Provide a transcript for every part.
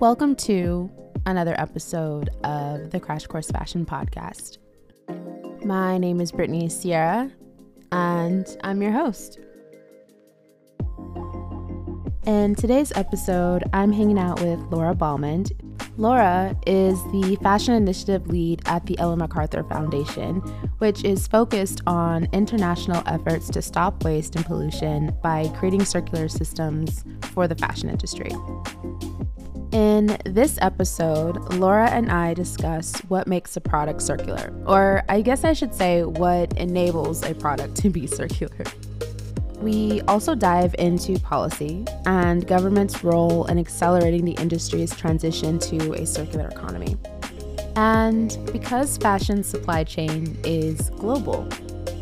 Welcome to another episode of the Crash Course Fashion Podcast. My name is Brittany Sierra, and I'm your host. In today's episode, I'm hanging out with Laura Balmond. Laura is the fashion initiative lead at the Ellen MacArthur Foundation, which is focused on international efforts to stop waste and pollution by creating circular systems for the fashion industry. In this episode, Laura and I discuss what makes a product circular, or I guess I should say what enables a product to be circular. We also dive into policy and government's role in accelerating the industry's transition to a circular economy. And because fashion supply chain is global,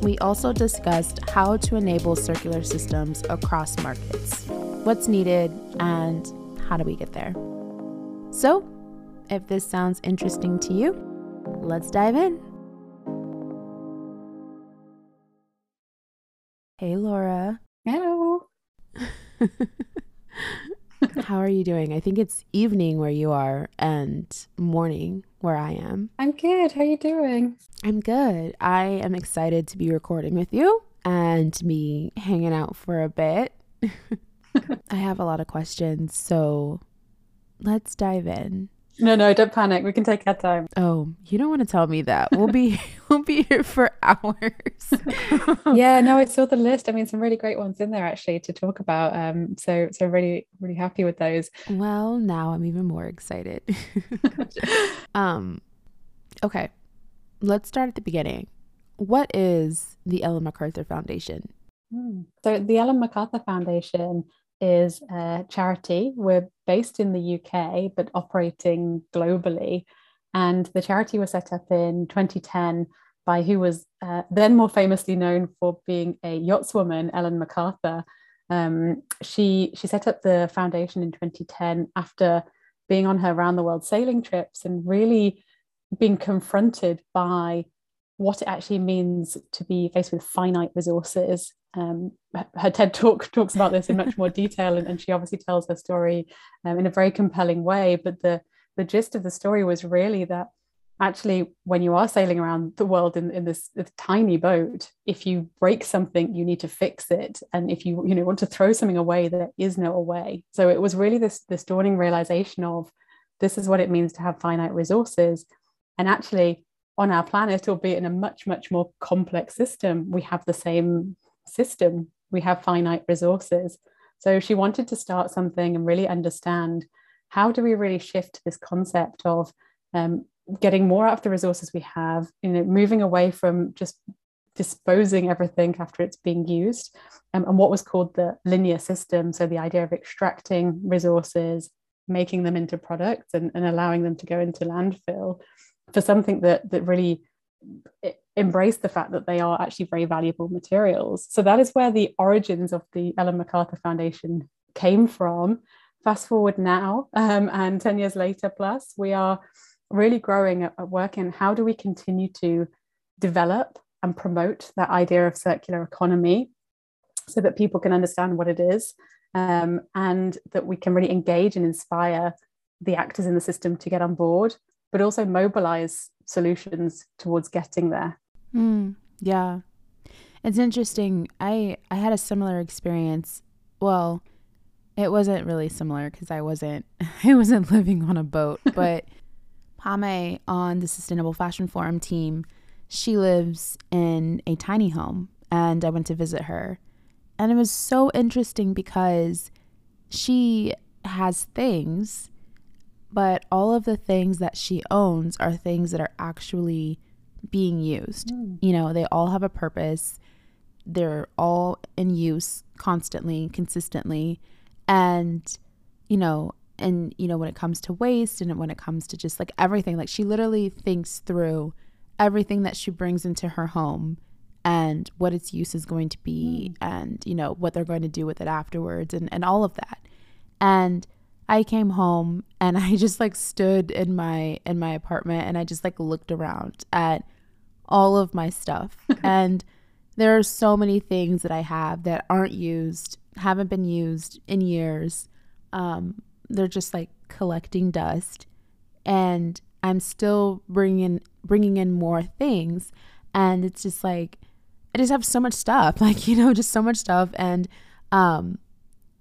we also discussed how to enable circular systems across markets, what's needed, and how do we get there. So, if this sounds interesting to you, let's dive in. Hey, Laura. Hello. How are you doing? I think it's evening where you are and morning where I am. I'm good. How are you doing? I'm good. I am excited to be recording with you and to be hanging out for a bit. I have a lot of questions, so let's dive in. No, no, don't panic. We can take our time. Oh, you don't want to tell me that. We'll be we'll be here for hours. yeah, no, I saw the list. I mean, some really great ones in there actually to talk about. Um, so so really really happy with those. Well, now I'm even more excited. um, okay, let's start at the beginning. What is the Ellen MacArthur Foundation? Hmm. So the Ellen MacArthur Foundation is a charity. We're based in the UK, but operating globally. And the charity was set up in 2010 by who was uh, then more famously known for being a yachtswoman, Ellen MacArthur. Um, she, she set up the foundation in 2010 after being on her round the world sailing trips and really being confronted by what it actually means to be faced with finite resources um, her TED talk talks about this in much more detail, and, and she obviously tells her story um, in a very compelling way. But the the gist of the story was really that actually, when you are sailing around the world in, in this, this tiny boat, if you break something, you need to fix it, and if you you know want to throw something away, there is no away. So it was really this this dawning realization of this is what it means to have finite resources, and actually on our planet, albeit in a much much more complex system, we have the same system. We have finite resources. So she wanted to start something and really understand how do we really shift this concept of um, getting more out of the resources we have, you know, moving away from just disposing everything after it's being used, um, and what was called the linear system. So the idea of extracting resources, making them into products, and, and allowing them to go into landfill for something that that really embrace the fact that they are actually very valuable materials. So that is where the origins of the Ellen MacArthur Foundation came from. Fast forward now, um, and 10 years later plus, we are really growing at, at working how do we continue to develop and promote that idea of circular economy so that people can understand what it is um, and that we can really engage and inspire the actors in the system to get on board, but also mobilize solutions towards getting there. Mm, yeah. It's interesting. I I had a similar experience. Well, it wasn't really similar because I wasn't I wasn't living on a boat, but Pame on the Sustainable Fashion Forum team, she lives in a tiny home and I went to visit her. And it was so interesting because she has things, but all of the things that she owns are things that are actually being used. Mm. You know, they all have a purpose. They're all in use constantly, consistently. And, you know, and, you know, when it comes to waste and when it comes to just like everything, like she literally thinks through everything that she brings into her home and what its use is going to be mm. and, you know, what they're going to do with it afterwards and, and all of that. And, I came home and I just like stood in my in my apartment and I just like looked around at all of my stuff. and there are so many things that I have that aren't used, haven't been used in years. Um, they're just like collecting dust and I'm still bringing bringing in more things and it's just like I just have so much stuff like you know just so much stuff and um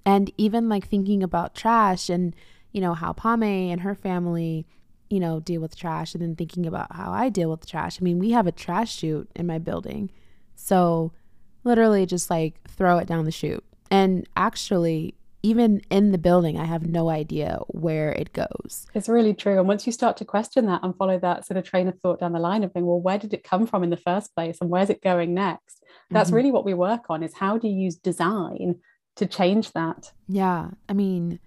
and even like thinking about trash and you know how Pame and her family you know deal with trash and then thinking about how I deal with trash I mean we have a trash chute in my building so literally just like throw it down the chute and actually even in the building, I have no idea where it goes. It's really true. And once you start to question that and follow that sort of train of thought down the line of being, well, where did it come from in the first place and where's it going next? That's mm-hmm. really what we work on is how do you use design to change that? Yeah. I mean,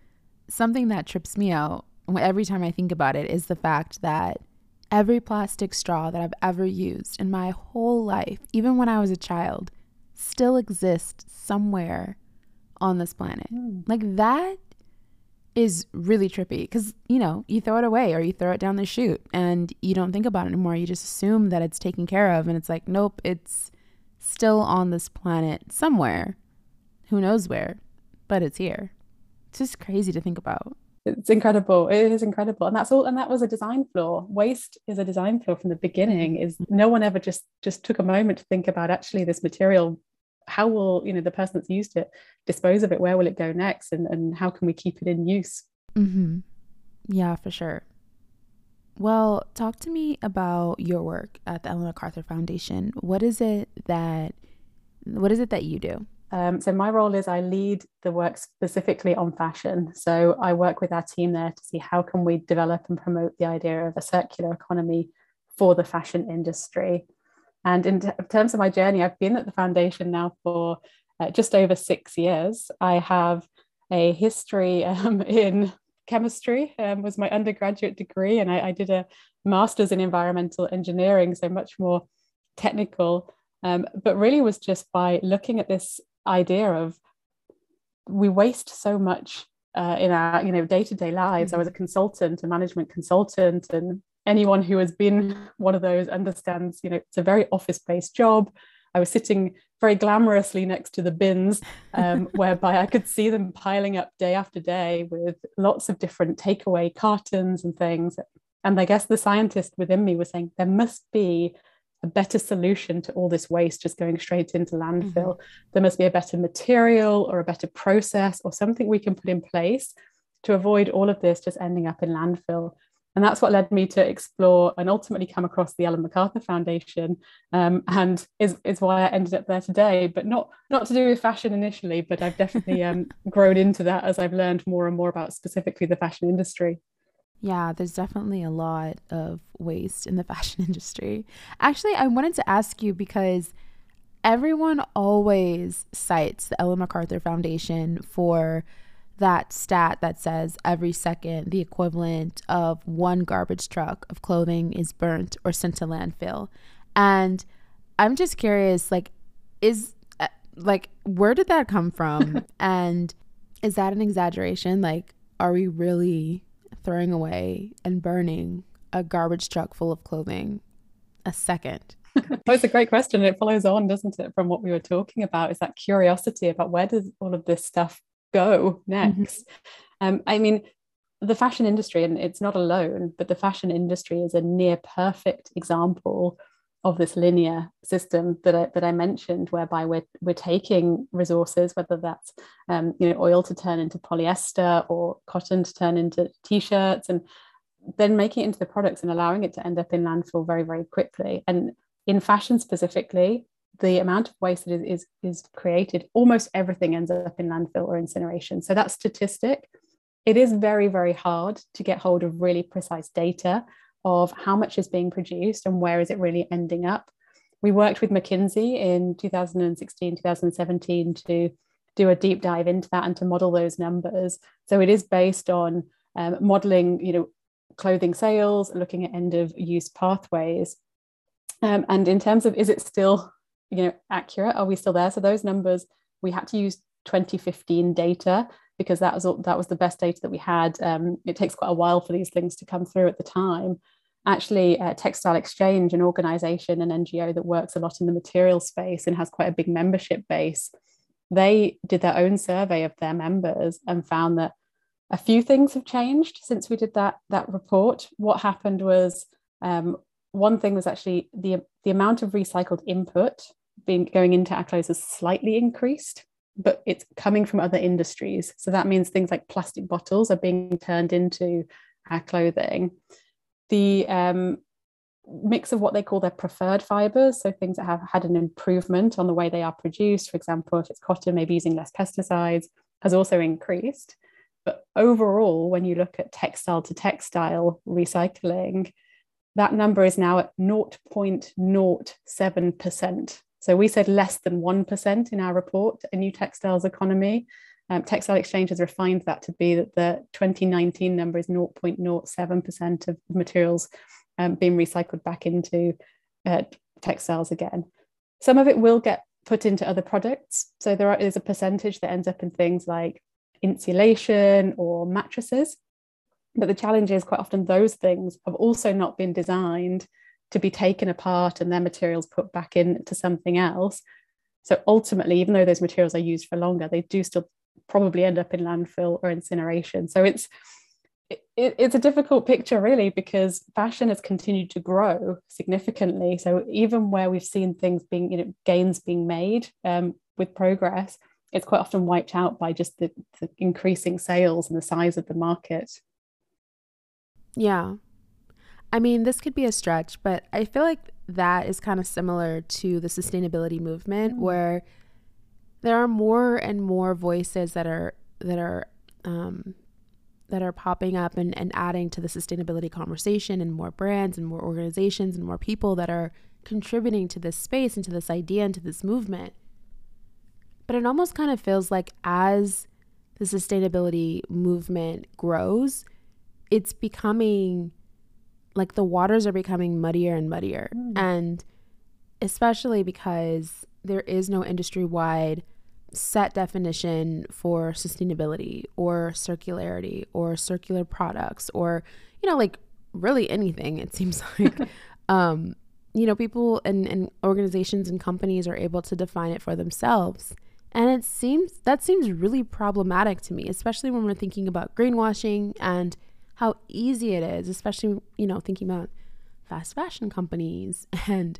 something that trips me out every time I think about it is the fact that every plastic straw that I've ever used in my whole life, even when I was a child, still exists somewhere on this planet. Mm. Like that is really trippy because, you know, you throw it away or you throw it down the chute and you don't think about it anymore. You just assume that it's taken care of. And it's like, nope, it's still on this planet somewhere. Who knows where, but it's here. It's just crazy to think about. It's incredible. It is incredible. And that's all. And that was a design flaw. Waste is a design flaw from the beginning. Is no one ever just just took a moment to think about actually this material how will you know the person that's used it dispose of it where will it go next and, and how can we keep it in use mm-hmm. yeah for sure well talk to me about your work at the ellen macarthur foundation what is it that what is it that you do um, so my role is i lead the work specifically on fashion so i work with our team there to see how can we develop and promote the idea of a circular economy for the fashion industry and in t- terms of my journey, I've been at the foundation now for uh, just over six years. I have a history um, in chemistry, um, was my undergraduate degree, and I, I, did a master's in environmental engineering, so much more technical. Um, but really was just by looking at this idea of we waste so much uh, in our you know day-to-day lives. Mm-hmm. I was a consultant, a management consultant, and anyone who has been one of those understands, you know, it's a very office based job. I was sitting very glamorously next to the bins, um, whereby I could see them piling up day after day with lots of different takeaway cartons and things. And I guess the scientist within me was saying there must be a better solution to all this waste just going straight into landfill. Mm-hmm. There must be a better material or a better process or something we can put in place to avoid all of this just ending up in landfill. And that's what led me to explore and ultimately come across the Ellen MacArthur Foundation, um, and is, is why I ended up there today. But not not to do with fashion initially, but I've definitely um, grown into that as I've learned more and more about specifically the fashion industry. Yeah, there's definitely a lot of waste in the fashion industry. Actually, I wanted to ask you because everyone always cites the Ellen MacArthur Foundation for that stat that says every second the equivalent of one garbage truck of clothing is burnt or sent to landfill. And I'm just curious like is uh, like where did that come from and is that an exaggeration like are we really throwing away and burning a garbage truck full of clothing a second? That's a great question. It follows on, doesn't it, from what we were talking about? Is that curiosity about where does all of this stuff go mm-hmm. next? Mm-hmm. Um, I mean, the fashion industry, and it's not alone, but the fashion industry is a near perfect example of this linear system that I, that I mentioned, whereby we're, we're taking resources, whether that's um, you know oil to turn into polyester or cotton to turn into t-shirts, and then making it into the products and allowing it to end up in landfill very very quickly. And in fashion specifically, the amount of waste that is, is, is created, almost everything ends up in landfill or incineration. So that statistic, it is very, very hard to get hold of really precise data of how much is being produced and where is it really ending up. We worked with McKinsey in 2016, 2017 to do a deep dive into that and to model those numbers. So it is based on um, modeling, you know, clothing sales, looking at end of use pathways. Um, and in terms of is it still you know accurate are we still there so those numbers we had to use 2015 data because that was that was the best data that we had um, it takes quite a while for these things to come through at the time actually uh, textile exchange an organization an ngo that works a lot in the material space and has quite a big membership base they did their own survey of their members and found that a few things have changed since we did that that report. What happened was um, one thing was actually the the amount of recycled input being going into our clothes has slightly increased, but it's coming from other industries. So that means things like plastic bottles are being turned into our clothing. The um, mix of what they call their preferred fibers, so things that have had an improvement on the way they are produced, for example, if it's cotton, maybe using less pesticides, has also increased. But overall, when you look at textile to textile recycling, that number is now at 0.07%. So we said less than 1% in our report, a new textiles economy. Um, Textile Exchange has refined that to be that the 2019 number is 0.07% of materials um, being recycled back into uh, textiles again. Some of it will get put into other products. So there is a percentage that ends up in things like insulation or mattresses. But the challenge is quite often those things have also not been designed to be taken apart and their materials put back into something else. So ultimately, even though those materials are used for longer, they do still probably end up in landfill or incineration. So it's it, it's a difficult picture really because fashion has continued to grow significantly so even where we've seen things being you know gains being made um, with progress it's quite often wiped out by just the, the increasing sales and the size of the market yeah i mean this could be a stretch but i feel like that is kind of similar to the sustainability movement mm. where there are more and more voices that are that are um, that are popping up and, and adding to the sustainability conversation and more brands and more organizations and more people that are contributing to this space and to this idea and to this movement. But it almost kind of feels like as the sustainability movement grows, it's becoming like the waters are becoming muddier and muddier. Mm. And especially because there is no industry wide set definition for sustainability or circularity or circular products or you know like really anything it seems like. Um you know people and, and organizations and companies are able to define it for themselves. And it seems that seems really problematic to me especially when we're thinking about greenwashing and how easy it is especially you know thinking about fast fashion companies and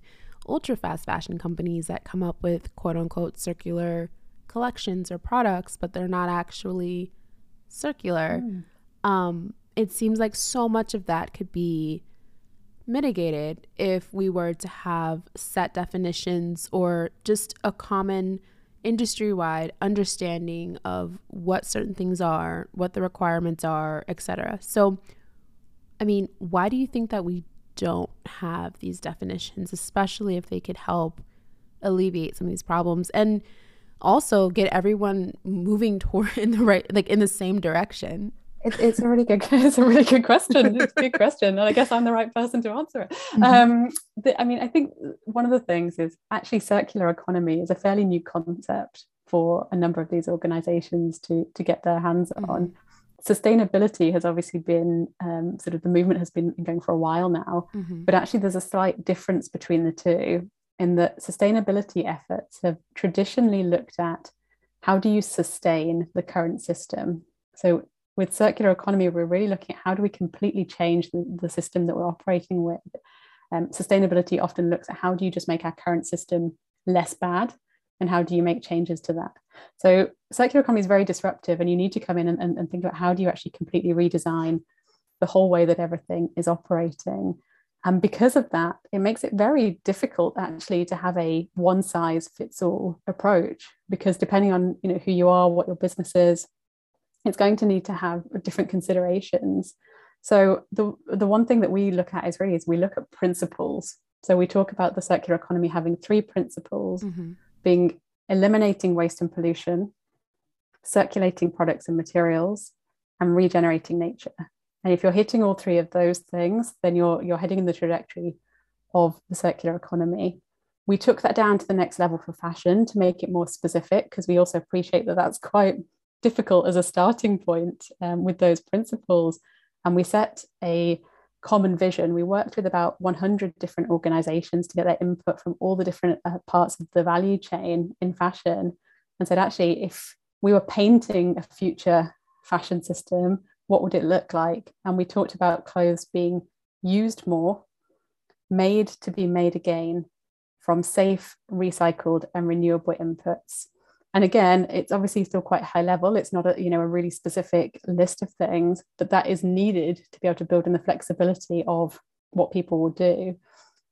ultra fast fashion companies that come up with quote unquote circular collections or products, but they're not actually circular. Mm. Um, it seems like so much of that could be mitigated if we were to have set definitions or just a common industry wide understanding of what certain things are, what the requirements are, etc. So, I mean, why do you think that we don't have these definitions, especially if they could help alleviate some of these problems? And also get everyone moving toward in the right like in the same direction it, it's a really good it's a really good question it's a good question and i guess i'm the right person to answer it mm-hmm. um, the, i mean i think one of the things is actually circular economy is a fairly new concept for a number of these organizations to to get their hands mm-hmm. on sustainability has obviously been um, sort of the movement has been going for a while now mm-hmm. but actually there's a slight difference between the two in that sustainability efforts have traditionally looked at how do you sustain the current system. So with circular economy, we're really looking at how do we completely change the, the system that we're operating with. Um, sustainability often looks at how do you just make our current system less bad and how do you make changes to that. So circular economy is very disruptive and you need to come in and, and, and think about how do you actually completely redesign the whole way that everything is operating and because of that, it makes it very difficult actually to have a one size fits all approach because depending on you know who you are, what your business is, it's going to need to have different considerations. So the the one thing that we look at is really is we look at principles. So we talk about the circular economy having three principles mm-hmm. being eliminating waste and pollution, circulating products and materials, and regenerating nature. And if you're hitting all three of those things, then you're you're heading in the trajectory of the circular economy. We took that down to the next level for fashion to make it more specific because we also appreciate that that's quite difficult as a starting point um, with those principles. And we set a common vision. We worked with about 100 different organizations to get their input from all the different uh, parts of the value chain in fashion and said, actually, if we were painting a future fashion system, what would it look like? And we talked about clothes being used more, made to be made again from safe, recycled, and renewable inputs. And again, it's obviously still quite high level. It's not a you know a really specific list of things, but that is needed to be able to build in the flexibility of what people will do.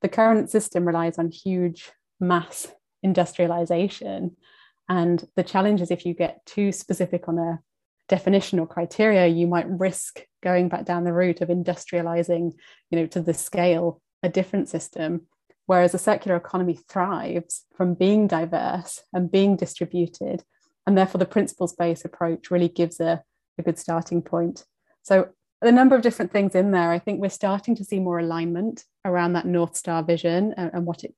The current system relies on huge mass industrialization. And the challenge is if you get too specific on a definition or criteria, you might risk going back down the route of industrializing, you know, to the scale a different system. Whereas a circular economy thrives from being diverse and being distributed. And therefore, the principles based approach really gives a, a good starting point. So, a number of different things in there. I think we're starting to see more alignment around that North Star vision and, and what it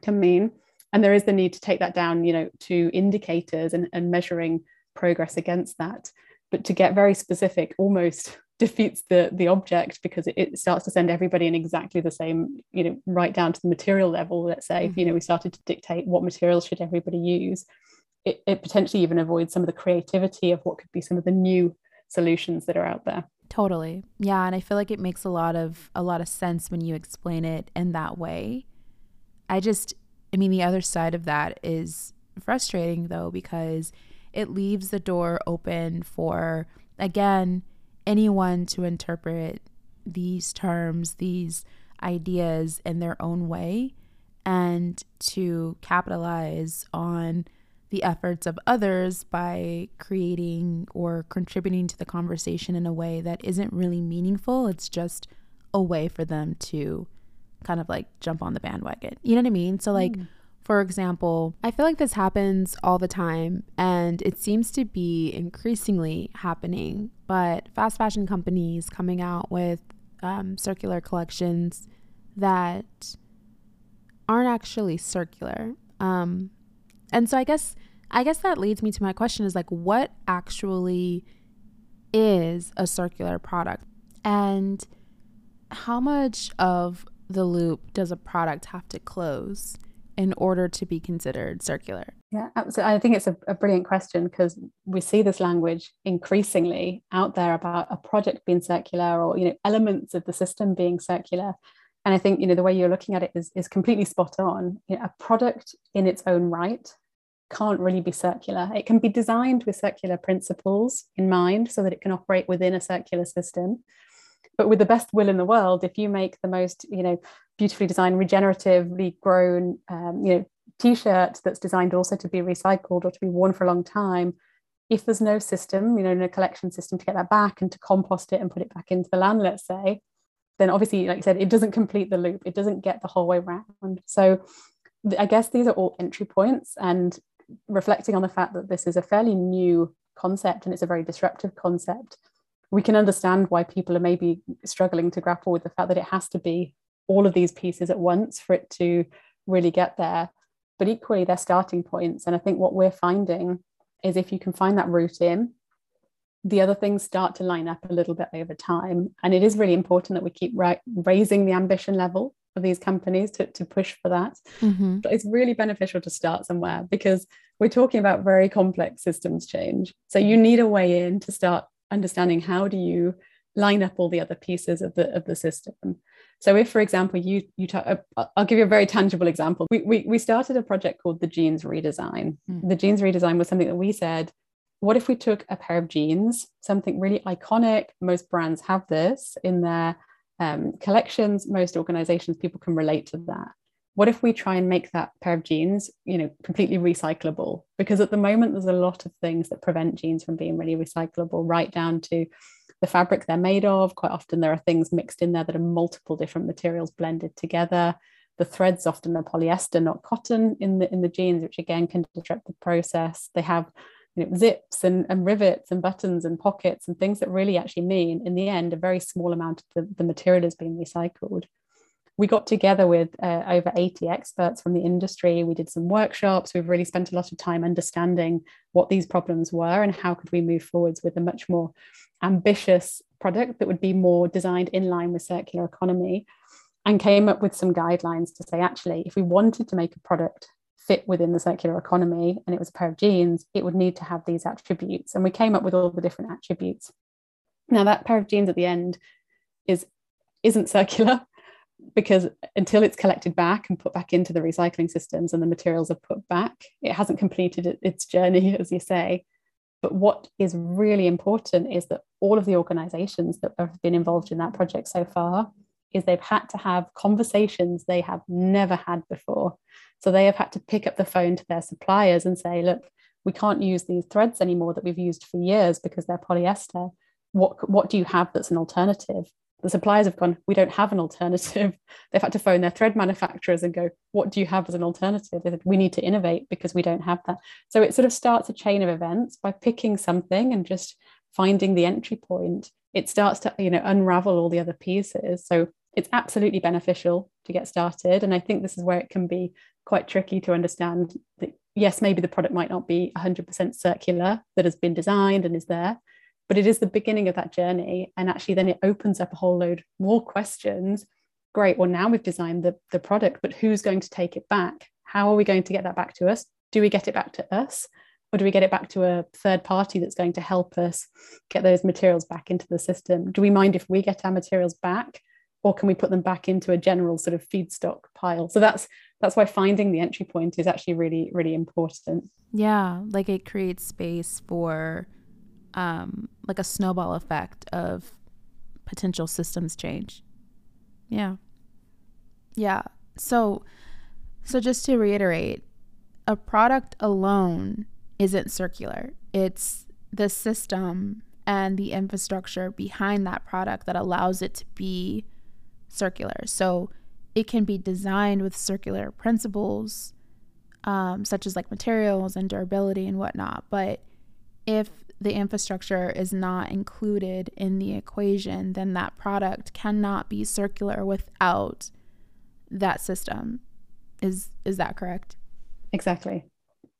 can mean. And there is the need to take that down, you know, to indicators and, and measuring progress against that. But to get very specific almost defeats the the object because it, it, starts to send everybody in exactly the same you know right down to the material level let's say mm-hmm. you know we started to dictate what materials should everybody use it, it potentially even avoids some of the creativity of what could be some of the new solutions that are out there totally yeah and i feel like it makes a lot of a lot of sense when you explain it in that way i just i mean the other side of that is frustrating though because it leaves the door open for again anyone to interpret these terms, these ideas in their own way, and to capitalize on the efforts of others by creating or contributing to the conversation in a way that isn't really meaningful. It's just a way for them to kind of like jump on the bandwagon. You know what I mean? So, like, mm. For example, I feel like this happens all the time and it seems to be increasingly happening, but fast fashion companies coming out with um, circular collections that aren't actually circular. Um, and so I guess I guess that leads me to my question is like what actually is a circular product and how much of the loop does a product have to close in order to be considered circular? Yeah, absolutely. I think it's a, a brilliant question because we see this language increasingly out there about a project being circular or you know elements of the system being circular. And I think you know the way you're looking at it is, is completely spot on. You know, a product in its own right can't really be circular. It can be designed with circular principles in mind so that it can operate within a circular system but with the best will in the world if you make the most you know beautifully designed regeneratively grown um, you know t-shirt that's designed also to be recycled or to be worn for a long time. If there's no system you know no collection system to get that back and to compost it and put it back into the land let's say then obviously like you said it doesn't complete the loop. It doesn't get the whole way around so i guess these are all entry points and reflecting on the fact that this is a fairly new concept and it's a very disruptive concept we can understand why people are maybe struggling to grapple with the fact that it has to be all of these pieces at once for it to really get there. But equally, they're starting points. And I think what we're finding is if you can find that route in, the other things start to line up a little bit over time. And it is really important that we keep ra- raising the ambition level of these companies to, to push for that. Mm-hmm. But it's really beneficial to start somewhere because we're talking about very complex systems change. So you need a way in to start understanding how do you line up all the other pieces of the of the system so if for example you you talk, uh, i'll give you a very tangible example. We, we, we started a project called the jeans redesign. Mm. the jeans redesign was something that we said what if we took a pair of jeans something really iconic most brands have this in their um, collections most organizations people can relate to that. What if we try and make that pair of jeans you know completely recyclable? Because at the moment there's a lot of things that prevent jeans from being really recyclable right down to the fabric they're made of. Quite often there are things mixed in there that are multiple different materials blended together. The threads often are polyester not cotton in the in the jeans which again can disrupt the process. They have you know, zips and, and rivets and buttons and pockets and things that really actually mean in the end a very small amount of the, the material is being recycled we got together with uh, over 80 experts from the industry. We did some workshops. We've really spent a lot of time understanding what these problems were and how could we move forwards with a much more ambitious product that would be more designed in line with circular economy and came up with some guidelines to say actually if we wanted to make a product fit within the circular economy and it was a pair of jeans, it would need to have these attributes. And we came up with all the different attributes. Now that pair of jeans at the end is isn't circular because until it's collected back and put back into the recycling systems and the materials are put back, it hasn't completed its journey, as you say. But what is really important is that all of the organizations that have been involved in that project so far is they've had to have conversations they have never had before. So they have had to pick up the phone to their suppliers and say, look, we can't use these threads anymore that we've used for years because they're polyester. What, what do you have that's an alternative? The suppliers have gone, we don't have an alternative. They've had to phone their thread manufacturers and go, what do you have as an alternative? They said, we need to innovate because we don't have that. So it sort of starts a chain of events by picking something and just finding the entry point. It starts to, you know, unravel all the other pieces. So it's absolutely beneficial to get started. And I think this is where it can be quite tricky to understand that, yes, maybe the product might not be 100% circular that has been designed and is there, but it is the beginning of that journey. And actually, then it opens up a whole load more questions. Great. Well, now we've designed the, the product, but who's going to take it back? How are we going to get that back to us? Do we get it back to us? Or do we get it back to a third party that's going to help us get those materials back into the system? Do we mind if we get our materials back? or can we put them back into a general sort of feedstock pile so that's that's why finding the entry point is actually really really important yeah like it creates space for um like a snowball effect of potential systems change yeah yeah so so just to reiterate a product alone isn't circular it's the system and the infrastructure behind that product that allows it to be circular. So it can be designed with circular principles, um, such as like materials and durability and whatnot. But if the infrastructure is not included in the equation, then that product cannot be circular without that system. Is is that correct? Exactly.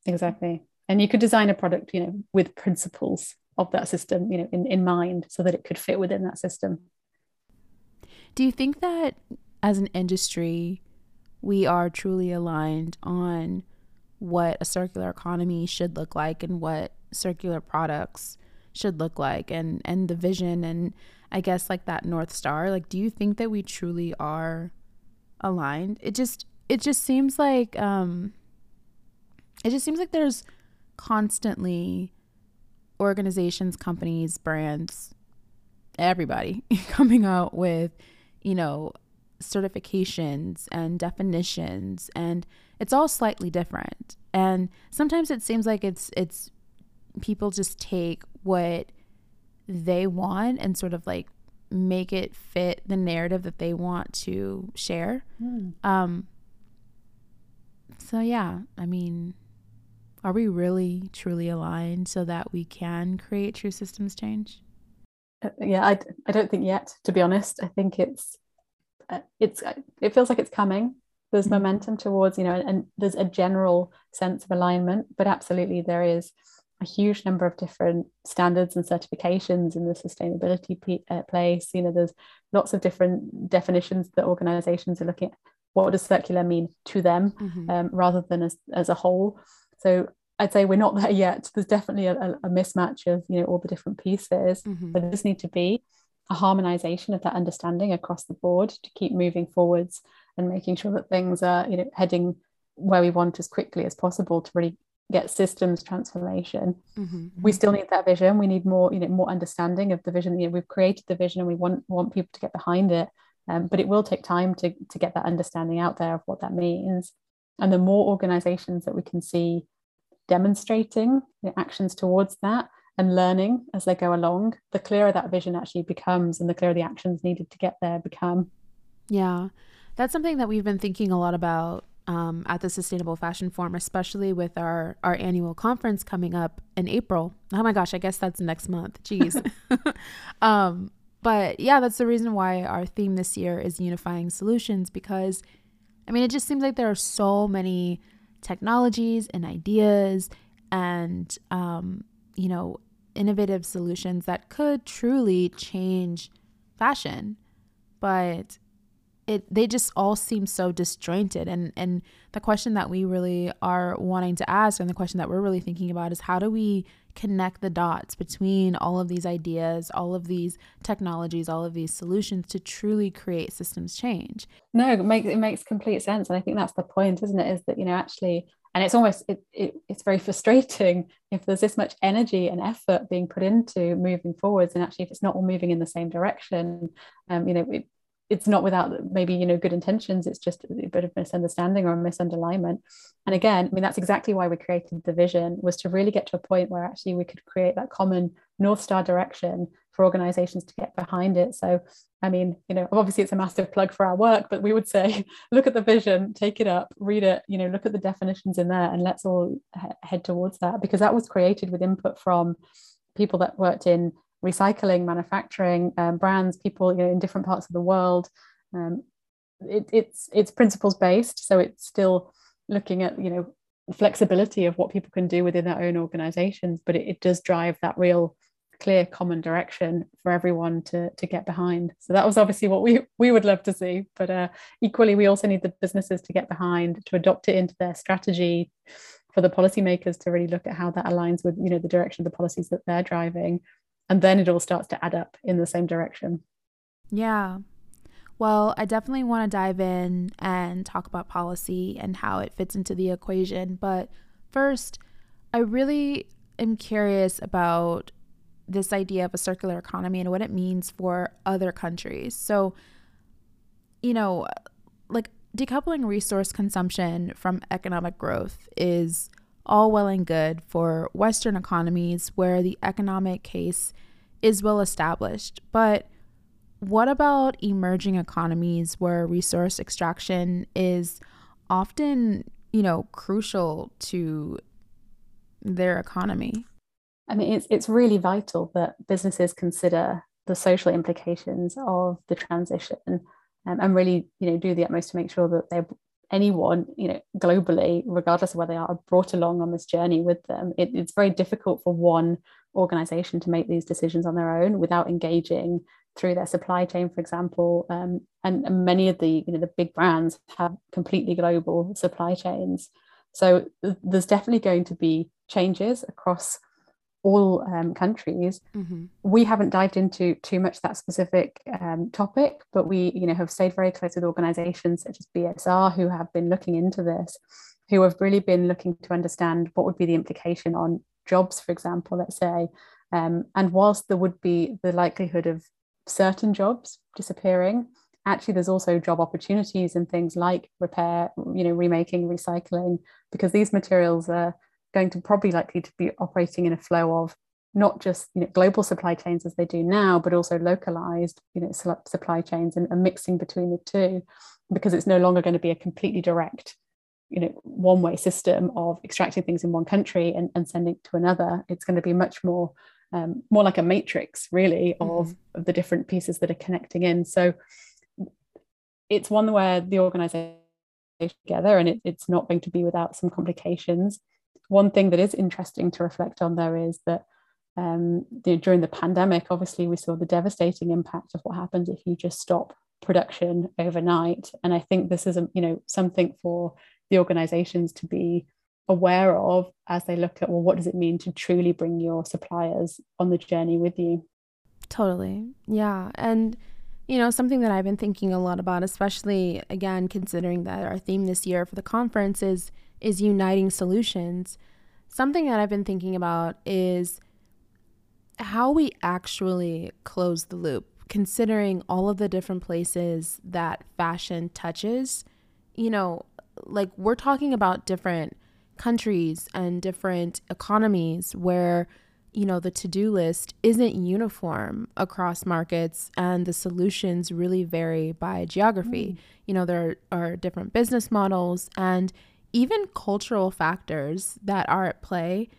Exactly. And you could design a product, you know, with principles of that system, you know, in, in mind so that it could fit within that system. Do you think that as an industry, we are truly aligned on what a circular economy should look like and what circular products should look like and and the vision and I guess like that north star. Like do you think that we truly are aligned? It just it just seems like um it just seems like there's constantly organizations companies brands everybody coming out with you know, certifications and definitions and it's all slightly different. And sometimes it seems like it's it's people just take what they want and sort of like make it fit the narrative that they want to share. Mm. Um so yeah, I mean, are we really truly aligned so that we can create true systems change? Uh, yeah I, I don't think yet to be honest i think it's uh, it's uh, it feels like it's coming there's momentum towards you know and, and there's a general sense of alignment but absolutely there is a huge number of different standards and certifications in the sustainability p- uh, place you know there's lots of different definitions that organizations are looking at what does circular mean to them mm-hmm. um, rather than as, as a whole so I'd say we're not there yet. There's definitely a, a mismatch of you know all the different pieces. Mm-hmm. But there does need to be a harmonization of that understanding across the board to keep moving forwards and making sure that things are you know heading where we want as quickly as possible to really get systems transformation. Mm-hmm. We still need that vision. We need more you know more understanding of the vision. You know, we've created the vision and we want want people to get behind it. Um, but it will take time to to get that understanding out there of what that means. And the more organizations that we can see demonstrating the actions towards that and learning as they go along, the clearer that vision actually becomes and the clearer the actions needed to get there become. Yeah, that's something that we've been thinking a lot about um, at the Sustainable Fashion Forum, especially with our, our annual conference coming up in April. Oh my gosh, I guess that's next month. Jeez. um, but yeah, that's the reason why our theme this year is unifying solutions because, I mean, it just seems like there are so many technologies and ideas and, um, you know, innovative solutions that could truly change fashion. But it they just all seem so disjointed. And and the question that we really are wanting to ask and the question that we're really thinking about is how do we connect the dots between all of these ideas all of these technologies all of these solutions to truly create systems change? No it makes it makes complete sense. And i think that's the point isn't it? Is that you know actually and it's almost it, it, it's very frustrating if there's this much energy and effort being put into moving forwards and actually if it's not all moving in the same direction um, you know it, it's not without maybe you know good intentions. It's just a bit of misunderstanding or misalignment. And again i mean that's exactly why we created the vision was to really get to a point where actually we could create that common north star direction for organizations to get behind it. So i mean you know obviously it's a massive plug for our work but we would say look at the vision take it up read it you know look at the definitions in there and let's all head towards that because that was created with input from people that worked in recycling, manufacturing, um, brands, people you know, in different parts of the world. Um, it, it's it's principles based, so it's still looking at you know flexibility of what people can do within their own organizations, but it, it does drive that real clear common direction for everyone to to get behind. So that was obviously what we we would love to see, but uh, equally we also need the businesses to get behind to adopt it into their strategy for the policymakers to really look at how that aligns with you know the direction of the policies that they're driving and then it all starts to add up in the same direction. Yeah. Well, I definitely want to dive in and talk about policy and how it fits into the equation. But first, I really am curious about this idea of a circular economy and what it means for other countries. So, you know, like decoupling resource consumption from economic growth is all well and good for Western economies where the economic case is well established. But what about emerging economies where resource extraction is often, you know, crucial to their economy? I mean, it's, it's really vital that businesses consider the social implications of the transition um, and really, you know, do the utmost to make sure that they're anyone, you know, globally, regardless of where they are, brought along on this journey with them. It, it's very difficult for one organization to make these decisions on their own without engaging through their supply chain, for example. Um, and, and many of the, you know, the big brands have completely global supply chains. So there's definitely going to be changes across all um, countries. Mm-hmm. We haven't dived into too much that specific um, topic, but we, you know, have stayed very close with organisations such as BSR who have been looking into this, who have really been looking to understand what would be the implication on jobs, for example, let's say. Um, and whilst there would be the likelihood of certain jobs disappearing, actually there's also job opportunities in things like repair, you know, remaking, recycling, because these materials are going to probably likely to be operating in a flow of not just you know global supply chains as they do now, but also localized you know supply chains and, and mixing between the two, because it's no longer going to be a completely direct you know one way system of extracting things in one country and, and sending to another. It's going to be much more um, more like a matrix really of, mm. of the different pieces that are connecting in. So it's one where the organization together and it, it's not going to be without some complications one thing that is interesting to reflect on though is that um, during the pandemic, obviously we saw the devastating impact of what happens if you just stop production overnight. And I think this is a, you know something for the organizations to be aware of as they look at well what does it mean to truly bring your suppliers on the journey with you? Totally. Yeah. And you know something that i've been thinking a lot about especially again considering that our theme this year for the conference is is uniting solutions. Something that I've been thinking about is how we actually close the loop, considering all of the different places that fashion touches. You know, like we're talking about different countries and different economies where you know the to-do list isn't uniform across markets and the solutions really vary by geography mm. you know there are different business models and even cultural factors that are at play.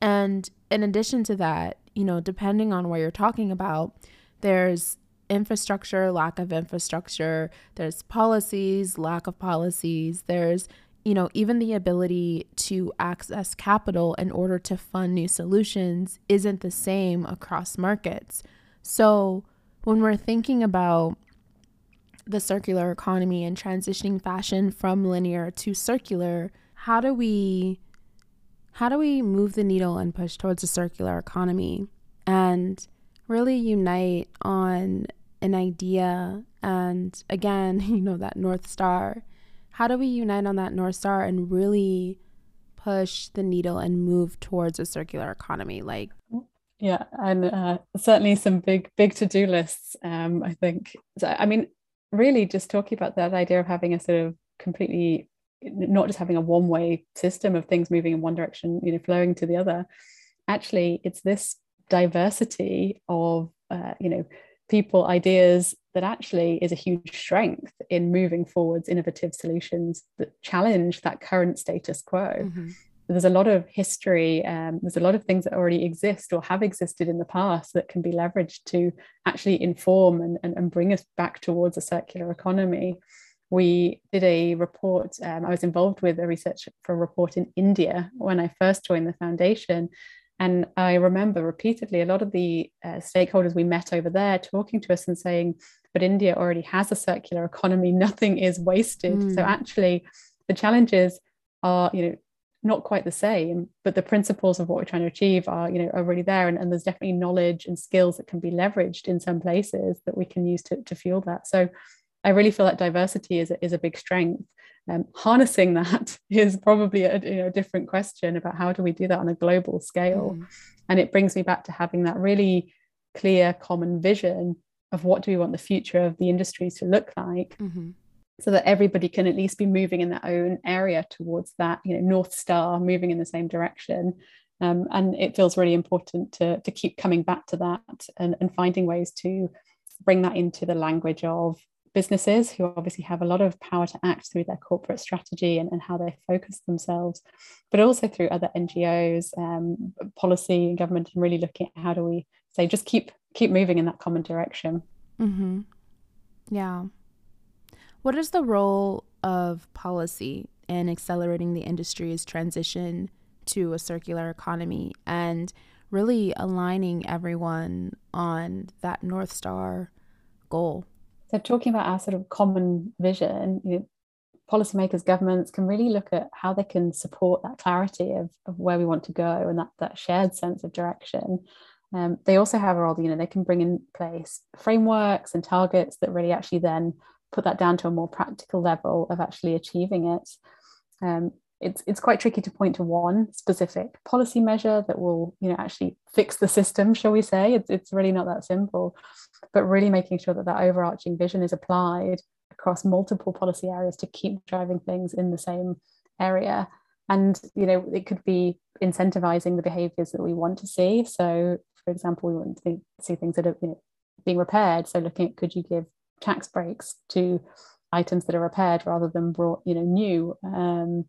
And in addition to that, you know, depending on what you're talking about, there's infrastructure, lack of infrastructure, there's policies, lack of policies, there's, you know, even the ability to access capital in order to fund new solutions isn't the same across markets. So when we're thinking about the circular economy and transitioning fashion from linear to circular, how do we how do we move the needle and push towards a circular economy and really unite on an idea and again, you know that north star. How do we unite on that north star and really push the needle and move towards a circular economy like yeah and uh, certainly some big big to-do lists um, i think i mean really just talking about that idea of having a sort of completely not just having a one way system of things moving in one direction you know flowing to the other actually it's this diversity of uh, you know people ideas that actually is a huge strength in moving forwards innovative solutions that challenge that current status quo mm-hmm. There's a lot of history um, there's a lot of things that already exist or have existed in the past that can be leveraged to actually inform and, and, and bring us back towards a circular economy we did a report um, i was involved with a research for a report in india when i first joined the foundation and I remember repeatedly a lot of the uh, stakeholders we met over there talking to us and saying, but India already has a circular economy, nothing is wasted. Mm. So actually, the challenges are, you know, not quite the same, but the principles of what we're trying to achieve are, you know, are really there. And, and there's definitely knowledge and skills that can be leveraged in some places that we can use to, to fuel that. So I really feel that diversity is, is a big strength. Um, harnessing that is probably a, you know, different question about how do we do that on a global scale. Mm. And it brings me back to having that really clear, common vision of what do we want the future of the industry to look like. Mm-hmm. So that everybody can at least be moving in their own area towards that, you know, North Star, moving in the same direction. Um, and it feels really important to, to keep coming back to that and, and finding ways to bring that into the language of businesses who obviously have a lot of power to act through their corporate strategy and, and how they focus themselves, but also through other NGOs, um, policy and government, and really looking at how do we say just keep keep moving in that common direction. Mm-hmm. Yeah. What is the role of policy in accelerating the industry's transition to a circular economy and really aligning everyone on that North Star goal? So, talking about our sort of common vision, you know, policymakers, governments can really look at how they can support that clarity of, of where we want to go and that, that shared sense of direction. Um, they also have a role, you know, they can bring in place frameworks and targets that really actually then put that down to a more practical level of actually achieving it. Um, it's it's quite tricky to point to one specific policy measure that will you know actually fix the system shall we say. It's, it's really not that simple but really making sure that that overarching vision is applied across multiple policy areas to keep driving things in the same area. And you know it could be incentivizing the behaviors that we want to see. So for example we want to see things that are you know, being repaired. So looking at could you give tax breaks to items that are repaired rather than brought you know new um,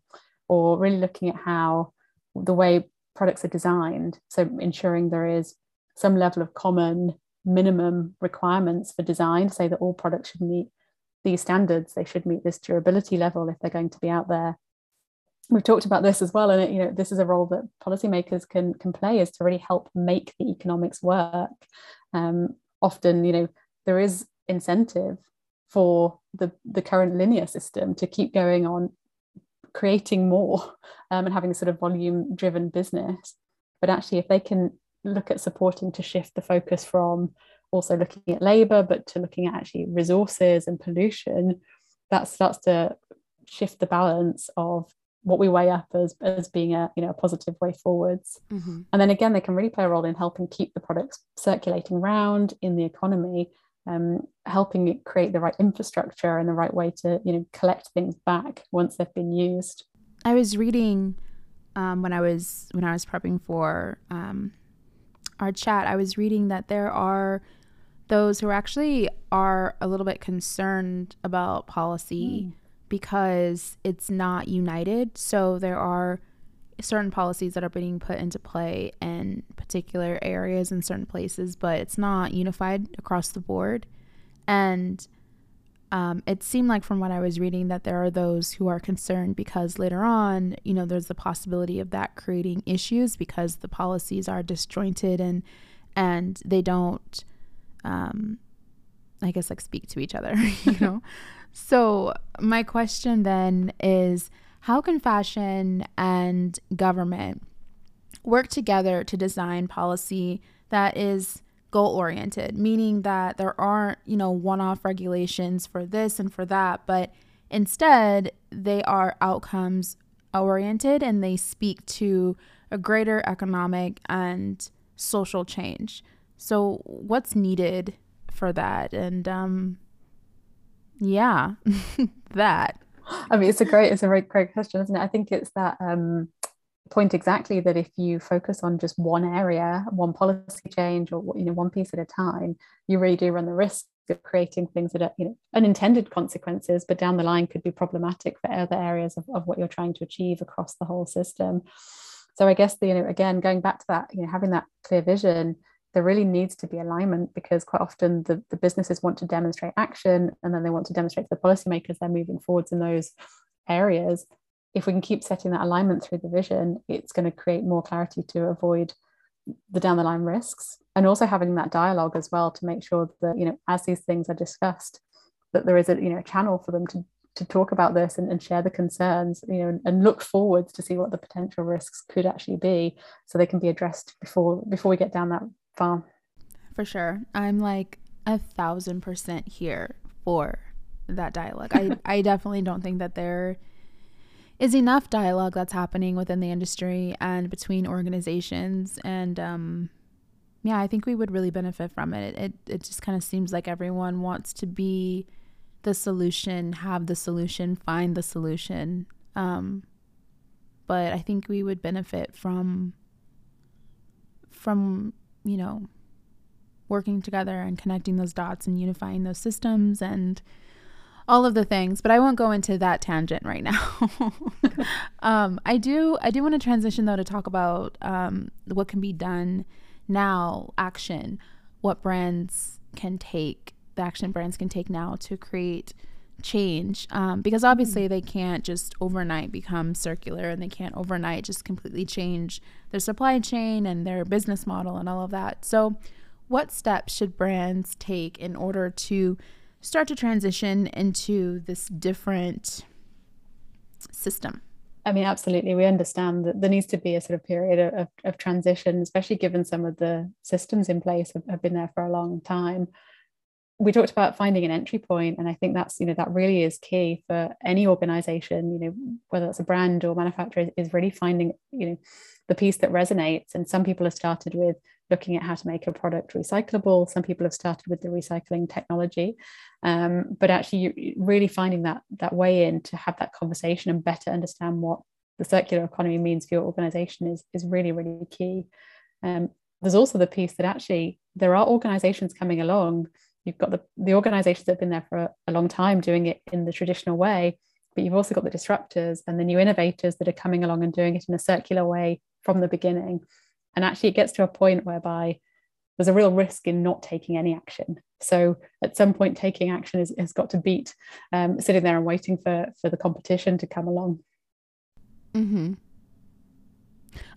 or really looking at how the way products are designed. So ensuring there is some level of common minimum requirements for design, say that all products should meet these standards, they should meet this durability level if they're going to be out there. We've talked about this as well, and it, you know this is a role that policymakers can can play is to really help make the economics work. Um, often, you know, there is incentive for the the current linear system to keep going on creating more um, and having a sort of volume driven business. But actually, if they can look at supporting to shift the focus from also looking at labor, but to looking at actually resources and pollution, that starts to shift the balance of what we weigh up as, as being a you know a positive way forwards mm-hmm. and then again they can really play a role in helping keep the products circulating around in the economy um, helping create the right infrastructure and the right way to you know collect things back once they've been used. I was reading um, when I was when I was prepping for um, our chat. I was reading that there are those who actually are a little bit concerned about policy mm. because it's not united. So there are certain policies that are being put into play in particular areas in certain places, but it's not unified across the board. And um, it seemed like from what I was reading that there are those who are concerned because later on, you know, there's the possibility of that creating issues because the policies are disjointed and and they don't um, I guess like speak to each other, you know? so, my question then is how can fashion and government work together to design policy that is goal oriented, meaning that there aren't, you know, one off regulations for this and for that, but instead they are outcomes oriented and they speak to a greater economic and social change. So, what's needed for that? And um, yeah, that. I mean, it's a great, it's a very great question, isn't it? I think it's that um, point exactly that if you focus on just one area, one policy change, or you know, one piece at a time, you really do run the risk of creating things that are you know unintended consequences, but down the line could be problematic for other areas of, of what you're trying to achieve across the whole system. So I guess the, you know, again, going back to that, you know, having that clear vision, there really needs to be alignment because quite often the, the businesses want to demonstrate action and then they want to demonstrate to the policymakers they're moving forwards in those areas. If we can keep setting that alignment through the vision, it's going to create more clarity to avoid the down the line risks and also having that dialogue as well to make sure that you know as these things are discussed that there is a you know a channel for them to to talk about this and, and share the concerns you know and, and look forwards to see what the potential risks could actually be so they can be addressed before before we get down that for sure. I'm like a thousand percent here for that dialogue. I i definitely don't think that there is enough dialogue that's happening within the industry and between organizations. And um, yeah i think we would really benefit from it. It, it just kind of seems like everyone wants to be the solution have the solution find the solution. Um, but i think we would benefit from from you know working together and connecting those dots and unifying those systems and all of the things, but I won't go into that tangent right now. um, I do I do want to transition though to talk about um, what can be done now, action, what brands can take, the action brands can take now to create change um, because obviously they can't just overnight become circular and they can't overnight just completely change their supply chain and their business model and all of that. So, what steps should brands take in order to start to transition into this different system? I mean, absolutely. We understand that there needs to be a sort of period of, of transition, especially given some of the systems in place have, have been there for a long time. We talked about finding an entry point, and I think that's you know that really is key for any organization. You know, whether it's a brand or manufacturer, is really finding you know the piece that resonates. And some people have started with looking at how to make a product recyclable. Some people have started with the recycling technology, um, but actually really finding that that way in to have that conversation and better understand what the circular economy means for your organization is is really really key. Um, there's also the piece that actually there are organizations coming along. You've got the, the organizations that have been there for a, a long time doing it in the traditional way, but you've also got the disruptors and the new innovators that are coming along and doing it in a circular way from the beginning. And actually, it gets to a point whereby there's a real risk in not taking any action. So at some point, taking action is, has got to beat um, sitting there and waiting for for the competition to come along. Mm-hmm.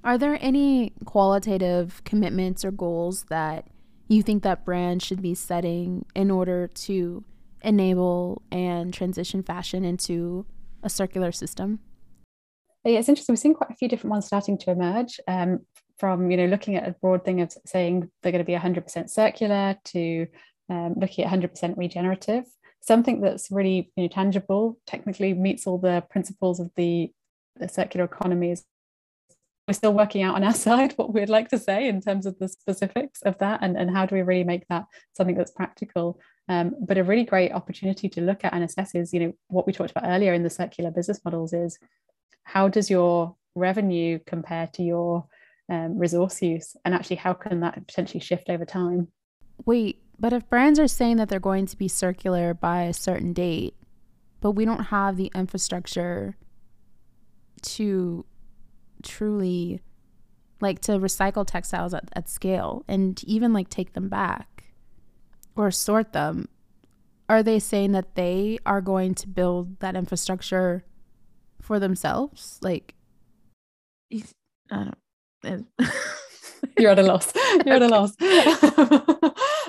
Are there any qualitative commitments or goals that you think that brands should be setting in order to enable and transition fashion into a circular system? Yeah, it's interesting. We've seen quite a few different ones starting to emerge. Um, from you know looking at a broad thing of saying they're going to be 100% circular to um, looking at 100% regenerative something that's really you know, tangible technically meets all the principles of the, the circular economy is we're still working out on our side what we'd like to say in terms of the specifics of that and, and how do we really make that something that's practical? Um, but a really great opportunity to look at and assess is you know what we talked about earlier in the circular business models is how does your revenue compare to your um, resource use? And actually how can that potentially shift over time? Wait but if brands are saying that they're going to be circular by a certain date but we don't have the infrastructure to truly like to recycle textiles at, at scale and even like take them back or sort them are they saying that they are going to build that infrastructure for themselves like uh, I don't You're at a loss. You're at a loss.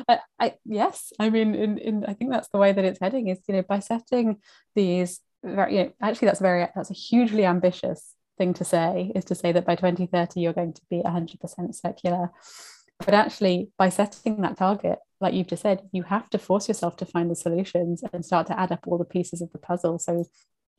I, I, yes, I mean, in, in, I think that's the way that it's heading. Is you know by setting these very, you know, actually that's very that's a hugely ambitious thing to say. Is to say that by 2030 you're going to be 100% circular. But actually, by setting that target, like you've just said, you have to force yourself to find the solutions and start to add up all the pieces of the puzzle. So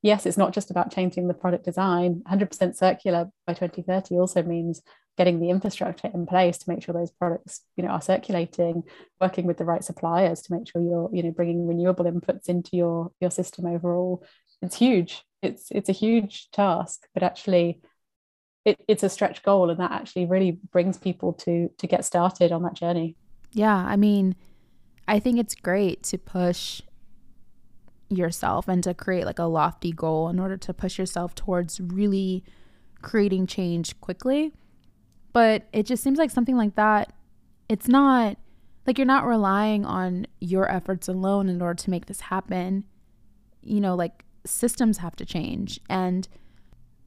yes, it's not just about changing the product design. 100% circular by 2030 also means getting the infrastructure in place to make sure those products, you know, are circulating, working with the right suppliers to make sure you're, you know, bringing renewable inputs into your your system overall. It's huge. It's it's a huge task, but actually, it, it's a stretch goal, and that actually really brings people to to get started on that journey. Yeah, I mean, I think it's great to push yourself and to create like a lofty goal in order to push yourself towards really creating change quickly. But it just seems like something like that, it's not like you're not relying on your efforts alone in order to make this happen. You know, like systems have to change and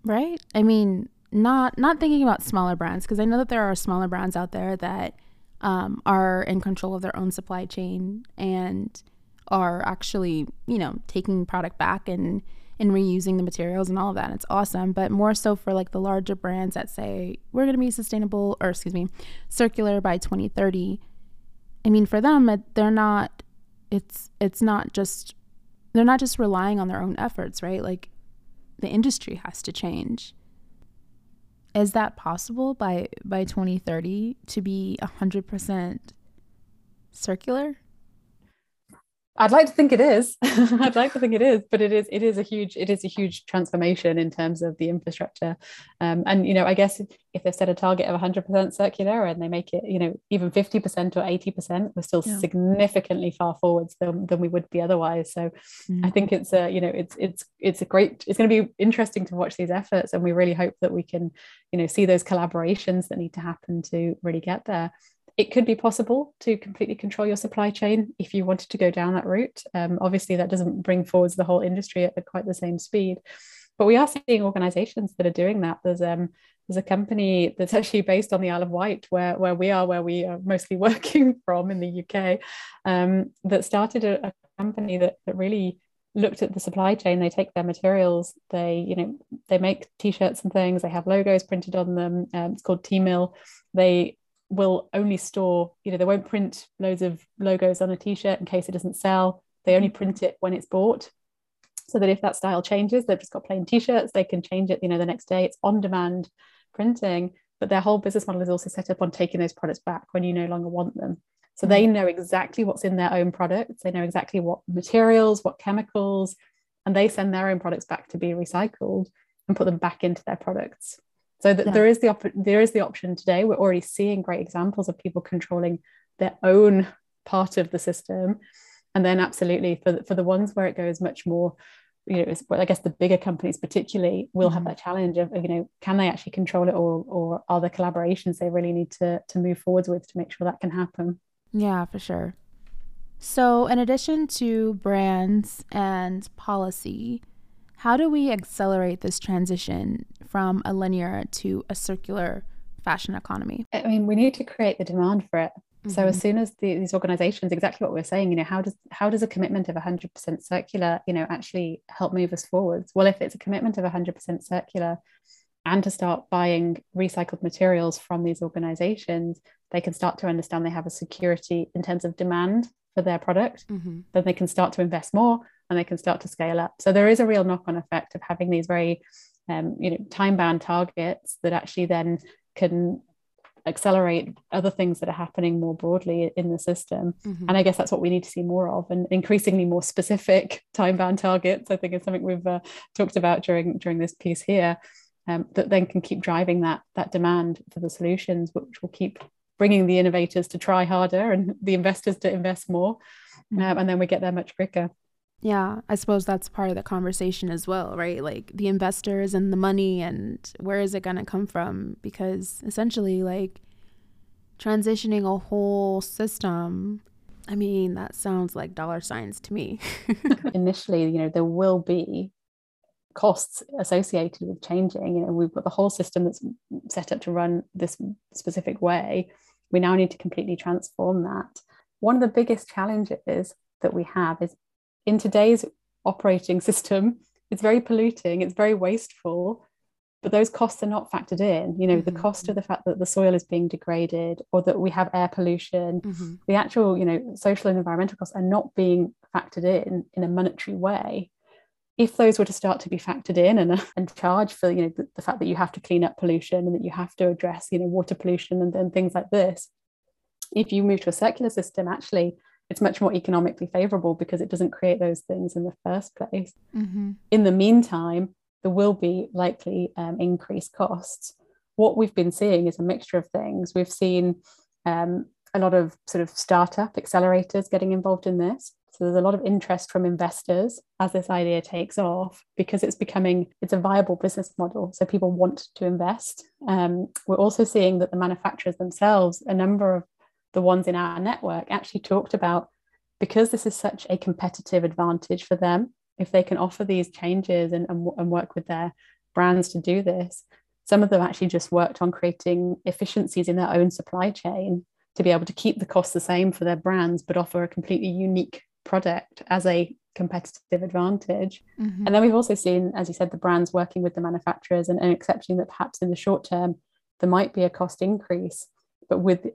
right? I mean, not not thinking about smaller brands because I know that there are smaller brands out there that um, are in control of their own supply chain and are actually, you know, taking product back and and reusing the materials and all of that. It's awesome, but more so for like the larger brands that say we're going to be sustainable or excuse me, circular by 2030. I mean, for them, it, they're not. It's it's not just they're not just relying on their own efforts, right? Like the industry has to change. Is that possible by by 2030 to be 100% circular? I'd like to think it is. I'd like to think it is, but it is. It is a huge. It is a huge transformation in terms of the infrastructure. Um, and you know, I guess if they've set a target of 100% circular and they make it, you know, even 50% or 80%, we're still yeah. significantly far forwards than, than we would be otherwise. So, mm-hmm. I think it's a, you know, it's it's it's a great. It's going to be interesting to watch these efforts, and we really hope that we can, you know, see those collaborations that need to happen to really get there it could be possible to completely control your supply chain if you wanted to go down that route. Um, obviously, that doesn't bring forwards the whole industry at quite the same speed, but we are seeing organisations that are doing that. There's um, there's a company that's actually based on the Isle of Wight, where where we are, where we are mostly working from in the UK, um, that started a, a company that that really looked at the supply chain they take their materials they you know they make t-shirts and things they have logos printed on them um, it's called Teemill they will only store, you know, they won't print loads of logos on a t-shirt in case it doesn't sell. They only print it when it's bought. So that if that style changes, they've just got plain t-shirts, they can change it, you know, the next day. It's on-demand printing, but their whole business model is also set up on taking those products back when you no longer want them. So they mm. know exactly what's in their own products. They know exactly what materials, what chemicals, and they send their own products back to be recycled and put them back into their products. So th- yeah. there is the op- there is the option today. We're already seeing great examples of people controlling their own part of the system, and then absolutely for the, for the ones where it goes much more, you know, well, I guess the bigger companies particularly will mm-hmm. have that challenge of you know can they actually control it, or or are there collaborations they really need to to move forwards with to make sure that can happen? Yeah, for sure. So, in addition to brands and policy, how do we accelerate this transition from a linear to a circular fashion economy? I mean, we need to create the demand for it. Mm-hmm. So as mm-hmm. soon as the, these organizations, exactly what we're saying, you know, how does how does a commitment of 100% circular, you know, actually help move us forwards? Well, if it's a commitment of 100% circular, and to start buying recycled materials from these organizations, they can start to understand they have a security in terms of demand for their product. Mm-hmm. Then they can start to invest more and they can start to scale up. So there is a real knock-on effect of having these very, um, you know, time-bound targets that actually then can accelerate other things that are happening more broadly in the system. Mm-hmm. And I guess that's what we need to see more of, and increasingly more specific time-bound targets. I think is something we've uh, talked about during during this piece here. Um, that then can keep driving that that demand for the solutions, which will keep bringing the innovators to try harder and the investors to invest more, mm-hmm. um, and then we get there much quicker. Yeah, I suppose that's part of the conversation as well, right? Like the investors and the money and where is it going to come from? Because essentially, like transitioning a whole system, I mean, that sounds like dollar signs to me. Initially, you know, there will be costs associated with changing. You know, we've got the whole system that's set up to run this specific way. We now need to completely transform that. One of the biggest challenges that we have is in today's operating system, it's very polluting, it's very wasteful, but those costs are not factored in. You know, mm-hmm. the cost of the fact that the soil is being degraded or that we have air pollution, mm-hmm. the actual, you know, social and environmental costs are not being factored in in a monetary way if those were to start to be factored in and, and charged for you know the, the, fact that you have to clean up pollution and that you have to address you know water pollution and, and things like this if you move to a circular system actually it's much more economically favorable because it doesn't create those things in the first place mm-hmm. in the meantime there will be likely um, increased costs what we've been seeing is a mixture of things we've seen um, a lot of sort of startup accelerators getting involved in this so there's a lot of interest from investors as this idea takes off because it's becoming it's a viable business model. So people want to invest. Um, we're also seeing that the manufacturers themselves, a number of the ones in our network, actually talked about because this is such a competitive advantage for them. If they can offer these changes and, and, and work with their brands to do this, some of them actually just worked on creating efficiencies in their own supply chain to be able to keep the costs the same for their brands, but offer a completely unique product as a competitive advantage. Mm-hmm. And then we've also seen, as you said, the brands working with the manufacturers and, and accepting that perhaps in the short term there might be a cost increase, but with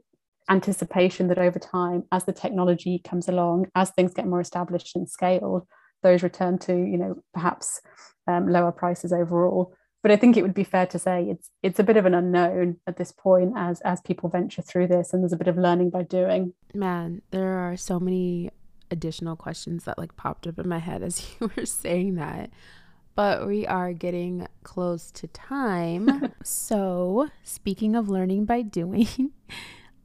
anticipation that over time, as the technology comes along, as things get more established and scaled, those return to, you know, perhaps um, lower prices overall. But I think it would be fair to say it's it's a bit of an unknown at this point as as people venture through this, and there's a bit of learning by doing. Man, there are so many additional questions that like popped up in my head as you were saying that. But we are getting close to time. so, speaking of learning by doing,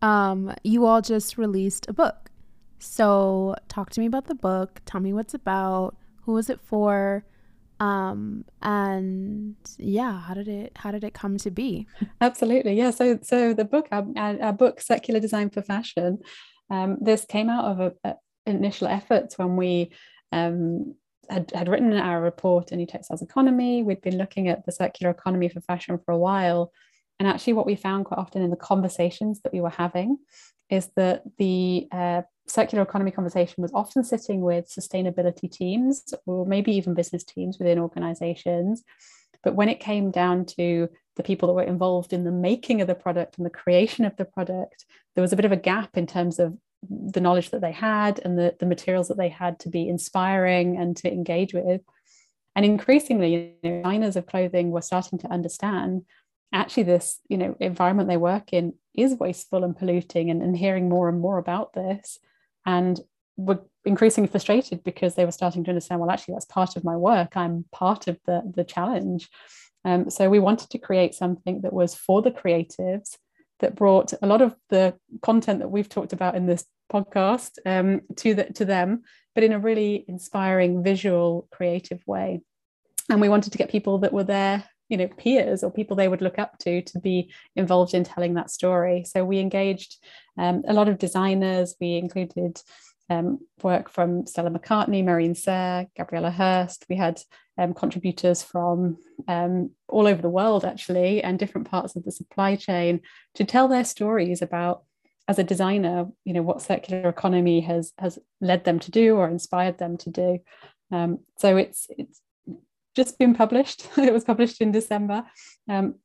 um, you all just released a book. So, talk to me about the book. Tell me what's about. Who was it for? um and yeah how did it how did it come to be absolutely yeah so so the book our, our book circular design for fashion um, this came out of a, initial efforts when we um, had, had written our report, A New Textiles Economy. We'd been looking at the circular economy for fashion for a while. And actually, what we found quite often in the conversations that we were having is that the uh, circular economy conversation was often sitting with sustainability teams or maybe even business teams within organizations. But when it came down to the people that were involved in the making of the product and the creation of the product, there was a bit of a gap in terms of the knowledge that they had and the, the materials that they had to be inspiring and to engage with. And increasingly, you know, designers of clothing were starting to understand actually this, you know, environment they work in is wasteful and polluting and, and hearing more and more about this. And were increasingly frustrated because they were starting to understand, well, actually, that's part of my work. I'm part of the, the challenge. Um, so we wanted to create something that was for the creatives that brought a lot of the content that we've talked about in this podcast um, to the, to them, but in a really inspiring, visual, creative way. And we wanted to get people that were there, you know, peers or people they would look up to to be involved in telling that story. So we engaged um, a lot of designers. We included um, work from Stella McCartney, Marine Serre, Gabriela Hearst. We had um, contributors from um, all over the world, actually, and different parts of the supply chain to tell their stories about, as a designer, you know, what circular economy has has led them to do or inspired them to do. Um, so it's it's just been published. it was published in December. Um,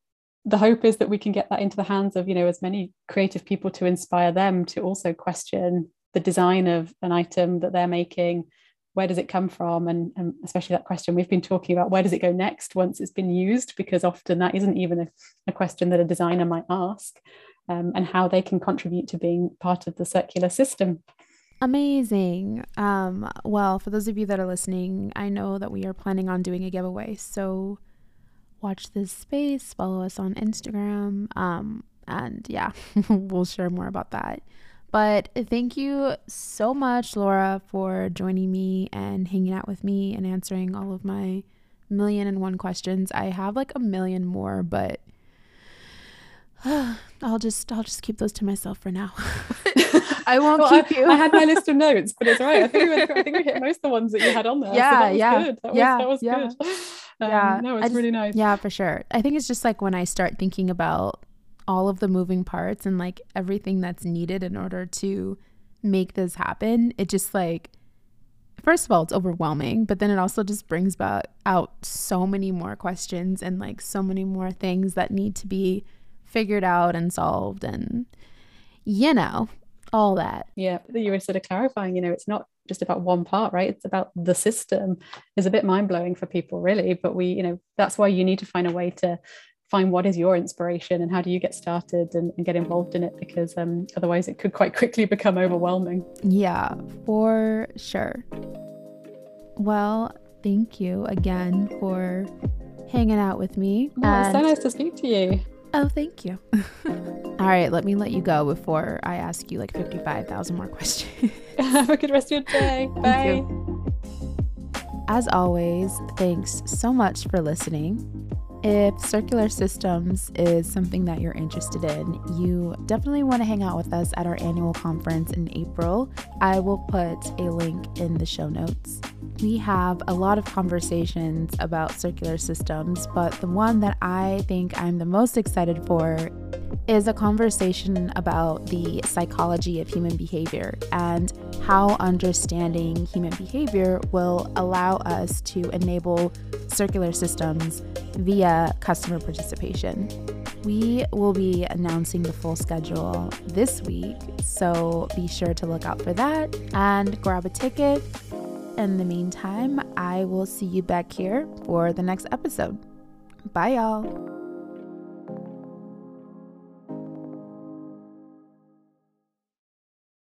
the hope is that we can get that into the hands of you know as many creative people to inspire them to also question the design of an item that they're making where does it come from and, and, especially that question we've been talking about where does it go next once it's been used because often that isn't even a, a question that a designer might ask um, and how they can contribute to being part of the circular system amazing um, well for those of you that are listening i know that we are planning on doing a giveaway so watch this space follow us on instagram um, and yeah we'll share more about that but thank you so much, Laura, for joining me and hanging out with me and answering all of my million and one questions. I have like a million more, but I'll just I'll just keep those to myself for now. I won't well, keep I, you. I had my list of notes, but it's right. I think we, I think we hit most of the ones that you had on there. Yeah, so yeah, good. That yeah, was, that was yeah. good. Um, Yeah, no, it's just- really nice. Yeah, for sure. I think it's just like when I start thinking about all of the moving parts and like everything that's needed in order to make this happen, it just like first of all, it's overwhelming, but then it also just brings about out so many more questions and like so many more things that need to be figured out and solved and you know, all that. Yeah, you were sort of clarifying, you know, it's not just about one part, right? It's about the system is a bit mind blowing for people, really. But we, you know, that's why you need to find a way to find what is your inspiration and how do you get started and, and get involved in it because um, otherwise it could quite quickly become overwhelming. Yeah, for sure. Well, thank you again for hanging out with me. Oh, it's so nice to speak to you. Oh, thank you. All right, let me let you go before I ask you like 55,000 more questions. Have a good rest of your day. Bye. you. As always, thanks so much for listening. If circular systems is something that you're interested in, you definitely want to hang out with us at our annual conference in April. I will put a link in the show notes. We have a lot of conversations about circular systems, but the one that I think I'm the most excited for is a conversation about the psychology of human behavior and how understanding human behavior will allow us to enable circular systems via customer participation. We will be announcing the full schedule this week, so be sure to look out for that and grab a ticket. In the meantime, I will see you back here for the next episode. Bye, y'all.